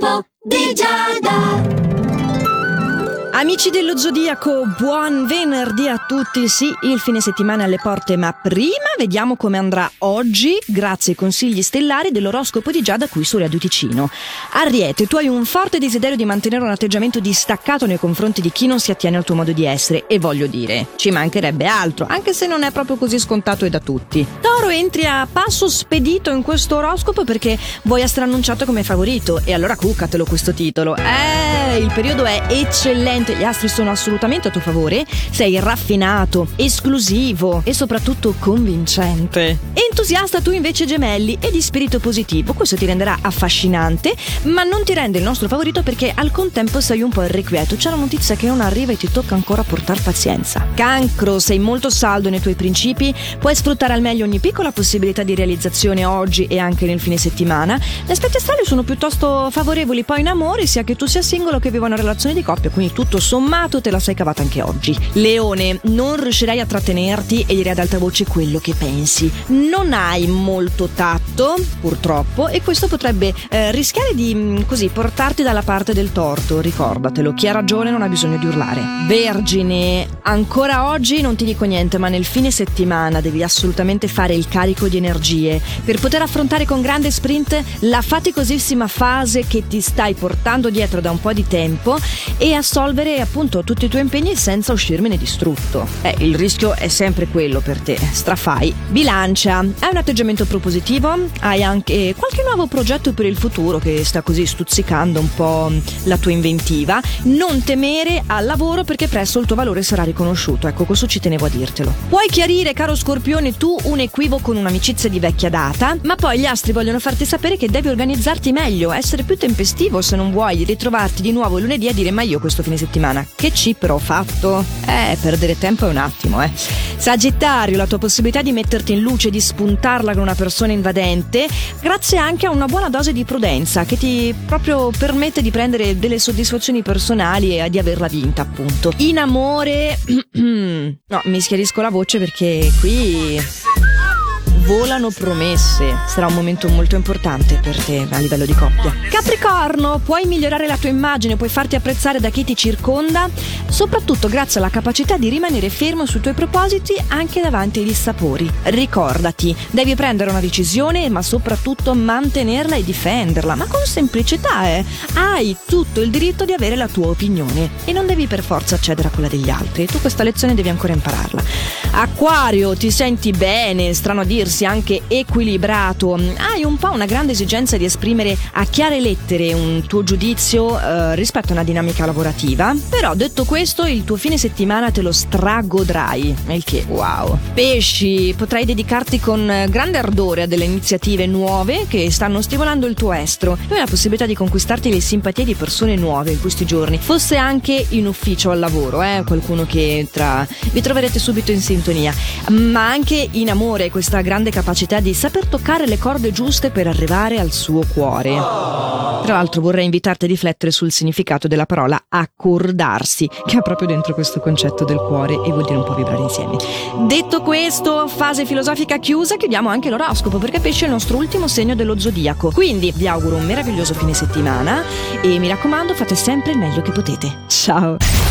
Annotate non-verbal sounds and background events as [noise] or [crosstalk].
l'oroscopo di Giada. Amici dello Zodiaco, buon venerdì a tutti. Sì, il fine settimana alle porte, ma prima vediamo come andrà oggi, grazie ai consigli stellari dell'oroscopo di Giada qui su Radio Ticino. Ariete, tu hai un forte desiderio di mantenere un atteggiamento distaccato nei confronti di chi non si attiene al tuo modo di essere e voglio dire, ci mancherebbe altro, anche se non è proprio così scontato e da tutti. Toro, entri a passo spedito in questo oroscopo perché vuoi essere annunciato come favorito e allora cuccatelo questo titolo. Eh, il periodo è eccellente gli astri sono assolutamente a tuo favore, sei raffinato, esclusivo e soprattutto convincente. Entusiasta tu invece gemelli e di spirito positivo, questo ti renderà affascinante, ma non ti rende il nostro favorito perché al contempo sei un po' irrequieto, c'è la notizia che non arriva e ti tocca ancora portare pazienza. Cancro, sei molto saldo nei tuoi principi, puoi sfruttare al meglio ogni piccola possibilità di realizzazione oggi e anche nel fine settimana. Gli aspetti astrali sono piuttosto favorevoli poi in amore, sia che tu sia singolo che viva una relazione di coppia, quindi tutto sommato te la sei cavata anche oggi. Leone, non riuscirai a trattenerti e dire ad alta voce quello che pensi. Non hai molto tatto, purtroppo, e questo potrebbe eh, rischiare di mm, così portarti dalla parte del torto. Ricordatelo, chi ha ragione non ha bisogno di urlare. Vergine, ancora oggi non ti dico niente, ma nel fine settimana devi assolutamente fare il carico di energie per poter affrontare con grande sprint la faticosissima fase che ti stai portando dietro da un po' di tempo e assolvere appunto tutti i tuoi impegni senza uscirmene distrutto. Eh, il rischio è sempre quello per te, strafai. Bilancia, hai un atteggiamento propositivo? Hai anche qualche nuovo progetto per il futuro che sta così stuzzicando un po' la tua inventiva? Non temere al lavoro perché presto il tuo valore sarà riconosciuto, ecco questo ci tenevo a dirtelo. Puoi chiarire, caro Scorpione, tu un equivoco con un'amicizia di vecchia data, ma poi gli astri vogliono farti sapere che devi organizzarti meglio, essere più tempestivo se non vuoi ritrovarti di nuovo lunedì a dire ma io questo fine settimana. Che cipro ho fatto? Eh, perdere tempo è un attimo, eh. Sagittario, la tua possibilità di metterti in luce, di spuntarla con una persona invadente, grazie anche a una buona dose di prudenza che ti proprio permette di prendere delle soddisfazioni personali e di averla vinta, appunto. In amore, [clears throat] no, mi schiarisco la voce perché qui volano promesse. Sarà un momento molto importante per te a livello di coppia. Capricorno, puoi migliorare la tua immagine, puoi farti apprezzare da chi ti circonda, soprattutto grazie alla capacità di rimanere fermo sui tuoi propositi anche davanti ai dissapori. Ricordati, devi prendere una decisione, ma soprattutto mantenerla e difenderla, ma con semplicità, eh. Hai tutto il diritto di avere la tua opinione e non devi per forza accedere a quella degli altri. Tu questa lezione devi ancora impararla. Acquario, ti senti bene, strano a dirsi sentirsi anche equilibrato, hai un po' una grande esigenza di esprimere a chiare lettere un tuo giudizio eh, rispetto a una dinamica lavorativa, però detto questo il tuo fine settimana te lo stragodrai, il che wow. Pesci, potrai dedicarti con grande ardore a delle iniziative nuove che stanno stimolando il tuo estro. Hai la possibilità di conquistarti le simpatie di persone nuove in questi giorni, fosse anche in ufficio al lavoro, eh? qualcuno che tra... vi troverete subito in sintonia, ma anche in amore, questa grande grande capacità di saper toccare le corde giuste per arrivare al suo cuore. Tra l'altro vorrei invitarti a riflettere sul significato della parola accordarsi, che ha proprio dentro questo concetto del cuore e vuol dire un po' vibrare insieme. Detto questo, fase filosofica chiusa, chiudiamo anche l'oroscopo perché pesce il nostro ultimo segno dello zodiaco. Quindi vi auguro un meraviglioso fine settimana e mi raccomando fate sempre il meglio che potete. Ciao!